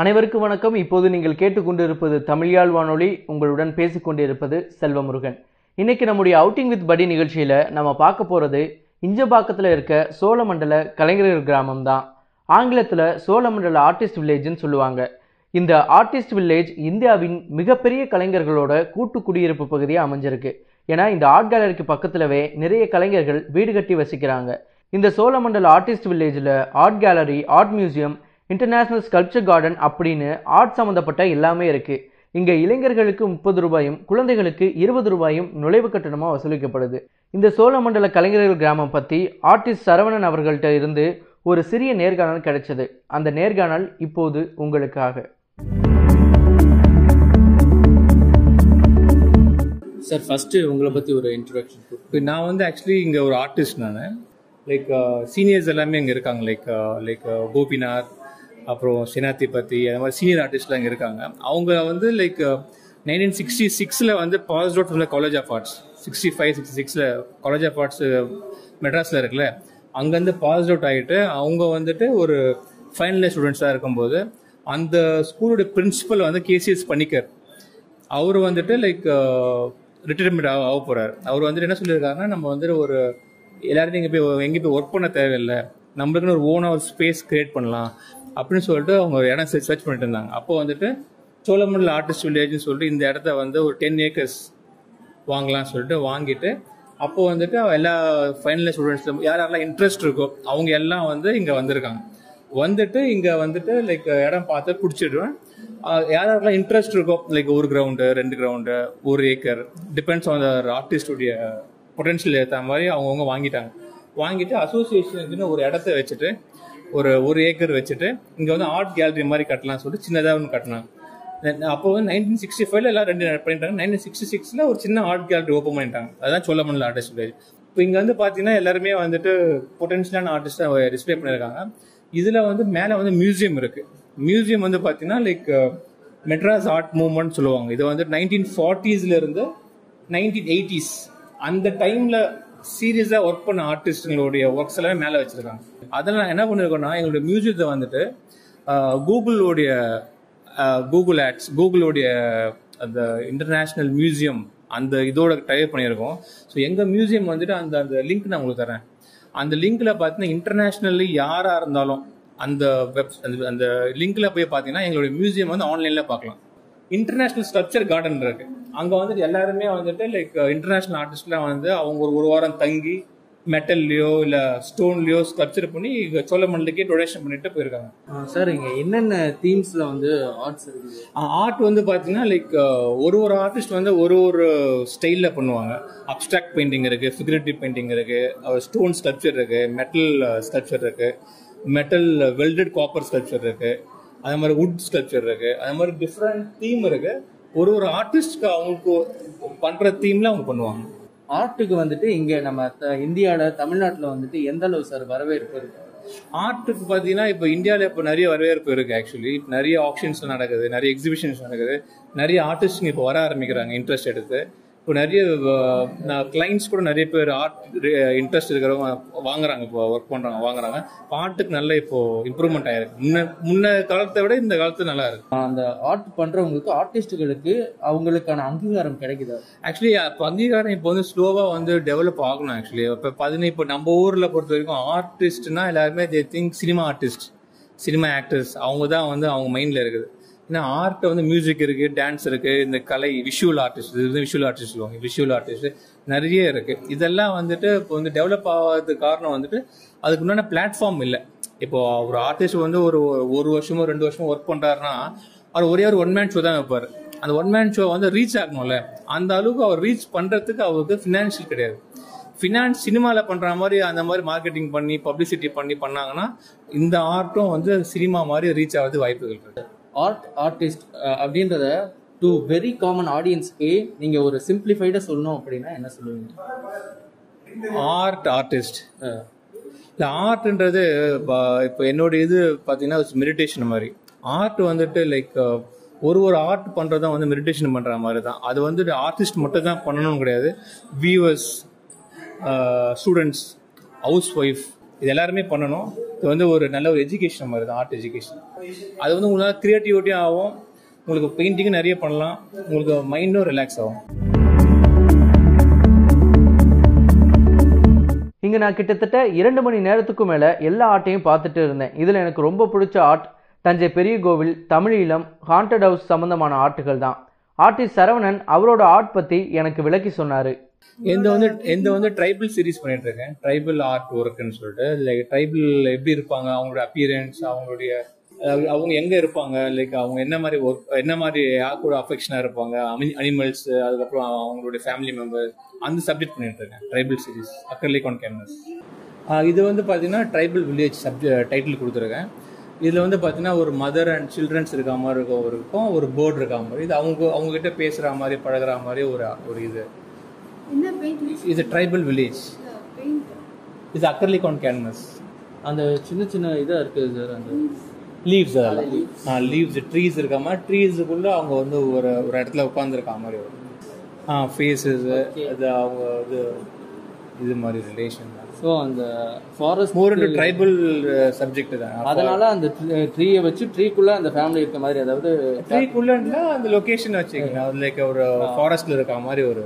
அனைவருக்கும் வணக்கம். இப்போது நீங்கள் கேட்டுக்கொண்டிருப்பது தமிழ்யாழ் வானொலி உங்களுடன் பேசிக்கொண்டிருப்பது செல்வமுருகன். இன்னைக்கு நம்முடைய அவுட்டிங் வித் படி நிகழ்ச்சியில் நம்ம பார்க்க போகிறது இஞ்சபாக்கத்தில் இருக்க சோழமண்டல கலைஞர்கள் கிராமம் தான். ஆங்கிலத்தில் சோழமண்டல ஆர்டிஸ்ட் வில்லேஜ்னு சொல்லுவாங்க. இந்த ஆர்டிஸ்ட் வில்லேஜ் இந்தியாவின் மிகப்பெரிய கலைஞர்களோட கூட்டு குடியிருப்பு பகுதியாக அமைஞ்சிருக்கு. ஏன்னா இந்த ஆர்ட் கேலரிக்கு பக்கத்துலவே நிறைய கலைஞர்கள் வீடு கட்டி வசிக்கிறாங்க. இந்த சோழமண்டல ஆர்டிஸ்ட் வில்லேஜில் art gallery art museum international sculpture garden அப்படின்னு ஆர்ட் சம்மந்தப்பட்ட எல்லாமே இருக்குது இங்கே இளைஞர்களுக்கு முப்பது ரூபாயும் குழந்தைகளுக்கு இருபது ரூபாயும் நுழைவு கட்டணமாக வசூலிக்கப்படுது. இந்த சோழமண்டல கலைஞர்கள் கிராமம் பற்றி ஆர்டிஸ்ட் சரவணன் அவர்கள்ட்ட இருந்து ஒரு சிறிய நேர்காணல் கிடைச்சது. அந்த நேர்காணல் இப்போது உங்களுக்காக. சார் ஃபஸ்ட்டு உங்களை பற்றி ஒரு இன்ட்ரடக்ஷன் இப்போ நான் வந்து ஆக்சுவலி இங்கே ஒரு ஆர்டிஸ்ட் நான். லைக் சீனியர்ஸ் எல்லாமே இங்கே இருக்காங்க. லைக் லைக் கோபிநாத் அப்புறம் சினாத்தி அந்த மாதிரி சீனியர் ஆர்டிஸ்ட்லாம் இங்கே இருக்காங்க. அவங்க வந்து லைக் நைன்டீன் சிக்ஸ்டி சிக்ஸில் வந்து pass out from college of arts sixty five sixty சிக்ஸில் காலேஜ் ஆஃப் ஆர்ட்ஸ் மெட்ராஸில் இருக்குல்ல. அங்கேருந்து பாஸ் அவுட் ஆகிட்டு அவங்க வந்துட்டு ஒரு ஃபைனல் இயர் ஸ்டூடெண்ட்ஸாக இருக்கும்போது அந்த ஸ்கூலோட பிரின்சிபல் வந்து கேசிஎஸ் பண்ணிக்கர் அவர் வந்துட்டு லைக் ரிட்டைர்மெண்ட் uh, ஆக ஆக போகிறார் அவர் வந்துட்டு என்ன சொல்லியிருக்காருன்னா நம்ம வந்துட்டு ஒரு எல்லாரும் இங்கே போய் எங்கேயும் போய் ஒர்க் பண்ண தேவையில்லை. நம்மளுக்குன்னு ஒரு ஓனாக ஒரு ஸ்பேஸ் கிரியேட் பண்ணலாம். அப்படின்னு சொல்லிட்டு அவங்க இடம் சர்ச் பண்ணிட்டு இருந்தாங்க. அப்போ வந்துட்டு சோழமண்டல ஆர்டிஸ்ட் வில்லேஜ்னு சொல்லிட்டு இந்த இடத்த வந்து ஒரு டென் ஏக்கர்ஸ் வாங்கலாம்னு சொல்லிட்டு வாங்கிட்டு அப்போ வந்துட்டு எல்லா ஃபைனல் ஸ்டூடெண்ட்ஸ் யார் யாரெல்லாம் இன்ட்ரெஸ்ட் இருக்கோ அவங்க எல்லாம் வந்து இங்கே வந்திருக்காங்க. வந்துட்டு இங்கே வந்துட்டு லைக் இடம் பார்த்து பிடிச்சிடுவேன். யார் யாரெல்லாம் இன்ட்ரெஸ்ட் இருக்கோ லைக் ஒரு கிரவுண்டு ரெண்டு கிரவுண்டு ஒரு ஏக்கர் டிபெண்ட்ஸ் ஆன் தர் ஆர்டிஸ்டுடைய பொட்டன்ஷியல் ஏற்ற மாதிரி அவங்கவுங்க வாங்கிட்டாங்க. வாங்கிட்டு அசோசியேஷனுக்குன்னு ஒரு இடத்த வச்சுட்டு ஒரு ஒரு ஏக்கர் வச்சுட்டு இங்கே வந்து ஆர்ட் கேலரி மாதிரி கட்டலாம் சொல்லிட்டு சின்னதாக ஒன்று கட்டினாங்க. அப்போ வந்து நைன்டீன் சிக்ஸ்டி ஃபைவ்ல எல்லாம் ரெண்டு பண்ணிட்டாங்க. நைன்டீன் சிக்ஸ்டி சிக்ஸ்ல ஒரு சின்ன ஆர்ட் கேலரி ஓப்பன் பண்ணிட்டாங்க. அதான் சோழமண்டல ஆர்டிஸ்ட் வில்லேஜ் இப்போ இங்கே வந்து பார்த்தீங்கன்னா எல்லாருமே வந்துட்டு பொட்டன்ஷியலான ஆர்டிஸ்டாக டிஸ்பிளே பண்ணியிருக்காங்க இதில் வந்து மேலே வந்து மியூசியம் இருக்கு. மியூசியம் வந்து பார்த்தீங்கன்னா லைக் மெட்ராஸ் ஆர்ட் மூவ்மெண்ட் சொல்லுவாங்க. இது வந்து நைன்டீன் ஃபார்ட்டிஸ்ல இருந்து நைன்டீன் எயிட்டிஸ் அந்த டைம்ல சீரியஸாக ஒர்க் பண்ண ஆர்டிஸ்டுங்களுடைய ஒர்க்ஸ் எல்லாமே மேலே வச்சிருக்காங்க. அதில் நான் என்ன பண்ணிருக்கோம்னா எங்களுடைய மியூசியத்தை வந்துட்டு கூகுளோடைய கூகுள் ஆட்ஸ் கூகுளோடைய அந்த இன்டர்நேஷ்னல் மியூசியம் அந்த இதோட டைப் பண்ணியிருக்கோம். ஸோ எங்கள் மியூசியம் வந்துட்டு அந்த அந்த லிங்க் நான் உங்களுக்கு தரேன் அந்த லிங்க்ல பார்த்தீங்கன்னா இன்டர்நேஷ்னல்லி யாராக இருந்தாலும் அந்த வெப் அந்த லிங்க்ல போய் பார்த்தீங்கன்னா எங்களுடைய மியூசியம் வந்து ஆன்லைன்ல பார்க்கலாம் இன்டர்நேஷனல் ஸ்ட்ரக்சர் கார்டன் இருக்கு. அங்கே வந்துட்டு எல்லாருமே வந்துட்டு லைக் இன்டர்நேஷனல் ஆர்டிஸ்ட்லாம் வந்து அவங்க ஒரு ஒரு வாரம் தங்கி மெட்டல்லையோ இல்லை ஸ்டோன்லையோ ஸ்கல்ப்சர் பண்ணி சோழமண்டலுக்கே டொனேஷன் பண்ணிட்டு போயிருக்காங்க. சார் இங்கே என்னென்ன தீம்ஸில் வந்து ஆர்ட்ஸ் இருக்குது? ஆர்ட் வந்து பார்த்தீங்கன்னா லைக் ஒரு ஒரு ஆர்டிஸ்ட் வந்து ஒரு ஒரு ஸ்டைலில் பண்ணுவாங்க. அப்ட்ராக்ட் பெயிண்டிங் இருக்கு ஃபிகரேட்டிவ் பெயிண்டிங் இருக்கு ஸ்டோன் ஸ்கல்ப்சர் இருக்கு மெட்டல் ஸ்கல்ப்சர் இருக்கு மெட்டல் வெல்டட் காப்பர் ஸ்கல்ப்சர் இருக்கு. அதே மாதிரி வுட் ஸ்கல்ப்சர் இருக்கு. அதே மாதிரி டிஃப்ரெண்ட் தீம் இருக்கு. ஒரு ஒரு ஆர்டிஸ்ட்க்கு அவங்களுக்கு பண்ற தீம்ல அவங்க பண்ணுவாங்க. ஆர்ட்டுக்கு வந்துட்டு இங்கே நம்ம இந்தியாவில் தமிழ்நாட்டில் வந்துட்டு எந்த அளவு சார் வரவேற்பு இருக்கு? ஆர்ட்டுக்கு பார்த்தீங்கன்னா இப்போ இந்தியாவில் இப்போ நிறைய வரவேற்பு இருக்கு ஆக்சுவலி நிறைய ஆப்ஷன்ஸ் நடக்குது நிறைய எக்ஸிபிஷன்ஸ் நடக்குது. நிறைய ஆர்டிஸ்ட்ங்க இப்போ வர ஆரம்பிக்கிறாங்க இன்ட்ரெஸ்ட் எடுத்து. இப்போ நிறைய கிளைண்ட்ஸ் கூட நிறைய பேர் ஆர்ட் இன்ட்ரெஸ்ட் இருக்கிறவங்க வாங்குறாங்க இப்போ ஒர்க் பண்றாங்க வாங்குறாங்க. ஆர்ட்டுக்கு நல்ல இப்போ இம்ப்ரூவ்மெண்ட் ஆயிருக்கு. முன்ன முன்ன காலத்தை விட இந்த காலத்து நல்லா இருக்கு. அந்த ஆர்ட் பண்றவங்களுக்கு ஆர்டிஸ்டுகளுக்கு அவங்களுக்கான அங்கீகாரம் கிடைக்குதா? ஆக்சுவலி இப்போ அங்கீகாரம் இப்போ வந்து ஸ்லோவா வந்து டெவலப் ஆகணும் ஆக்சுவலி இப்போ பதினெட்டு இப்போ நம்ம ஊர்ல பொறுத்த வரைக்கும் ஆர்டிஸ்ட்னா எல்லாருமே they think cinema artist cinema actors அவங்க தான் வந்து அவங்க மைண்ட்ல இருக்குது. ஏன்னா ஆர்ட்டை வந்து மியூசிக் இருக்கு டான்ஸ் இருக்கு இந்த கலை விஷுவல் ஆர்டிஸ்ட் இது விஷுவல் ஆர்டிஸ்ட் சொல்லுவாங்க விஷுவல் ஆர்டிஸ்ட் நிறைய இருக்கு. இதெல்லாம் வந்துட்டு இப்போ வந்து டெவலப் ஆகாததுக்கு காரணம் வந்துட்டு அதுக்கு உண்டான பிளாட்ஃபார்ம் இல்லை. இப்போ ஒரு ஆர்டிஸ்ட் வந்து ஒரு ஒரு வருஷமோ ரெண்டு வருஷமோ ஒர்க் பண்ணுறாருன்னா அவர் ஒரே ஒரு ஒன் மேன் ஷோ தான் வைப்பார். அந்த ஒன் மேன் ஷோ வந்து ரீச் ஆகணும்ல. அந்த அளவுக்கு அவர் ரீச் பண்ணுறதுக்கு அவருக்கு ஃபினான்ஷியல் கிடையாது. ஃபினான்ஸ் சினிமாவில் பண்ணுற மாதிரி அந்த மாதிரி மார்க்கெட்டிங் பண்ணி பப்ளிசிட்டி பண்ணி பண்ணாங்கன்னா இந்த ஆர்ட்டும் வந்து சினிமா மாதிரி ரீச் ஆகிறது வாய்ப்புகள் இருக்குது ஆர்ட் ஆர்டிஸ்ட் அப்படின்றத டு வெரி காமன் ஆடியன்ஸ்க்கு நீங்கள் ஒரு சிம்பிளிஃபைடாக சொல்லணும் அப்படின்னா என்ன சொல்லுவீங்க? ஆர்ட் ஆர்டிஸ்ட் இல்லை ஆர்ட்ன்றது இப்போ என்னோட இது பார்த்தீங்கன்னா மெடிடேஷன் மாதிரி. ஆர்ட் வந்துட்டு லைக் ஒரு ஒரு ஆர்ட் பண்ணுறதும் வந்து மெடிடேஷன் பண்ணுற மாதிரி தான் அது வந்துட்டு ஆர்டிஸ்ட் மட்டும் தான் பண்ணணும்னு கிடையாது. வியூவர்ஸ் ஸ்டூடெண்ட்ஸ் ஹவுஸ் ஒய்ஃப் இது எல்லாருமே பண்ணணும். இது வந்து ஒரு நல்ல ஒரு எஜுகேஷன் மாதிரி தான் ஆர்ட் எஜுகேஷன் அது வந்து உங்களுக்கு கிரியேட்டிவிட்டியும் ஆகும். உங்களுக்கு பெயிண்டிங்கும் நிறைய பண்ணலாம். உங்களுக்கு மைண்டும் ரிலாக்ஸ் ஆகும். இங்கே நான் கிட்டத்தட்ட இரண்டு மணி நேரத்துக்கும் மேலே எல்லா ஆர்ட்டையும் பார்த்துட்டு இருந்தேன். இதில் எனக்கு ரொம்ப பிடிச்ச ஆர்ட் தஞ்சை பெரிய கோவில் தமிழீழம் ஹாண்டட் ஹவுஸ் சம்மந்தமான ஆர்ட்டுகள் தான். ஆர்டிஸ்ட் சரவணன் அவரோட ஆர்ட் பற்றி எனக்கு விளக்கி சொன்னார். எந்த வந்து எந்த வந்து ட்ரைபிள் சீரிஸ் பண்ணிட்டு இருக்கேன் ட்ரைபிள் ஆர்ட் ஒர்க்குன்னு சொல்லிட்டு லைக் ட்ரைபிள் எப்படி இருப்பாங்க அவங்களோட அப்பியரன்ஸ் அவங்களுடைய அவங்க எங்க இருப்பாங்க லைக் அவங்க என்ன மாதிரி ஒர்க் என்ன மாதிரி யார் கூட அஃபெக்ஷனா இருப்பாங்க அனிமல்ஸ் அதுக்கப்புறம் அவங்களுடைய ஃபேமிலி மெம்பர்ஸ் அந்த சப்ஜெக்ட் பண்ணிட்டு இருக்கேன் tribal series acrylic on canvas இது வந்து பார்த்தீங்கன்னா ட்ரைபிள் வில்லேஜ் சப்ஜெக்ட் டைட்டில் கொடுத்துருக்கேன். இதில் வந்து பார்த்தீங்கன்னா ஒரு மதர் அண்ட் சில்ட்ரன்ஸ் இருக்க மாதிரி இருக்கும் ஒரு போர்டு இருக்க மாதிரி. இது அவங்க அவங்ககிட்ட பேசுகிற மாதிரி பழகிற மாதிரி ஒரு ஒரு இது. பெயிண்ட் இது ட்ரைபிள் வில்லேஜ் இது அக்கர்லிக் ஆன் கேன்வஸ் அந்த சின்ன சின்ன இதாக இருக்குது சார் அந்த லீவ்ஸ் அதெல்லாம் லீவ்ஸ் ட்ரீஸ் இருக்க மாதிரி ட்ரீஸுக்குள்ள அவங்க வந்து ஒரு ஒரு இடத்துல உட்காந்துருக்க மாதிரி வரும். ஆ ஃபேஸஸ் அது அவங்க இது இது மாதிரி ரிலேஷன் தான். ஸோ அந்த forest more into tribal subject தான். அதனால அந்த ட்ரீயை வச்சு ட்ரீக்குள்ள அந்த ஃபேமிலி இருக்க மாதிரி அதாவது ட்ரீக்குள்ளா அந்த லொகேஷன் வச்சுக்கோங்க. அது லைக் ஒரு ஃபாரஸ்ட்ல இருக்க மாதிரி ஒரு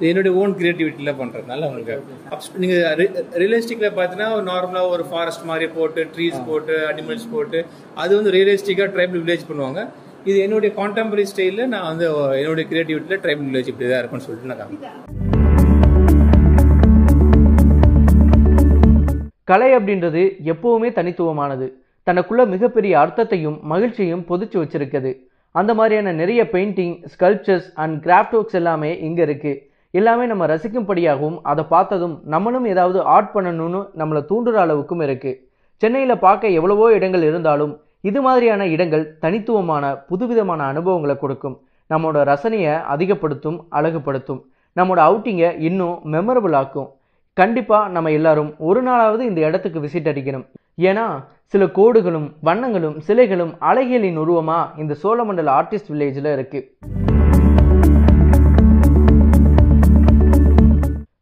என்னுடைய ஓன் கிரியேட்டிவிட்டியில பண்றதுனால உங்களுக்கு abs- நீங்க ரியலிஸ்டிக்ல பார்த்தீங்கன்னா நார்மலா ஒரு ஃபாரஸ்ட் மாதிரி போட்டு ட்ரீஸ் போட்டு அனிமல்ஸ் போட்டு அது வந்து ரியலிஸ்டிக்கா ட்ரைபல் வில்லேஜ் பண்ணுவாங்க. இது என்னுடைய கான்டெம்பரரி ஸ்டைலில் நான் வந்து என்னுடைய கிரியேட்டிவிட்டியில ட்ரைபல் வில்லேஜ் இப்படி தான் இருக்கும்னு சொல்லிட்டு நான் கலை அப்படின்றது எப்பவுமே தனித்துவமானது. தனக்குள்ள மிகப்பெரிய அர்த்தத்தையும் மகிழ்ச்சியும் பொதிச்சு வச்சிருக்குது அந்த மாதிரியான நிறைய painting sculptures and craft works எல்லாமே இங்கே இருக்கு. எல்லாமே நம்ம ரசிக்கும்படியாகவும் அதை பார்த்ததும் நம்மளும் ஏதாவது ஆர்ட் பண்ணணும்னு நம்மளை தூண்டுற அளவுக்கும் இருக்குது சென்னையில் பார்க்க எவ்வளவோ இடங்கள் இருந்தாலும் இது மாதிரியான இடங்கள் தனித்துவமான புதுவிதமான அனுபவங்களை கொடுக்கும். நம்மளோட ரசனையை அதிகப்படுத்தும் அழகுபடுத்தும். நம்மளோட அவுட்டிங்கை இன்னும் மெமரபிள் ஆக்கும். கண்டிப்பாக நம்ம எல்லாரும் ஒரு நாளாவது இந்த இடத்துக்கு விசிட் அடிக்கணும். ஏன்னா சில கோடுகளும் வண்ணங்களும் சிலைகளும் அழகியலின் உருவமாக இந்த சோழமண்டல ஆர்டிஸ்ட் வில்லேஜில் இருக்குது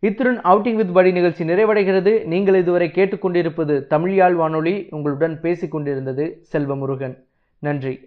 இத்துடன் அவுட்டிங் வித் படி நிகழ்ச்சி நிறைவடைகிறது. நீங்கள் இதுவரை கேட்டுக்கொண்டிருப்பது தமிழ்யாழ் வானொலி உங்களுடன் பேசிக் கொண்டிருந்தது செல்வமுருகன். நன்றி.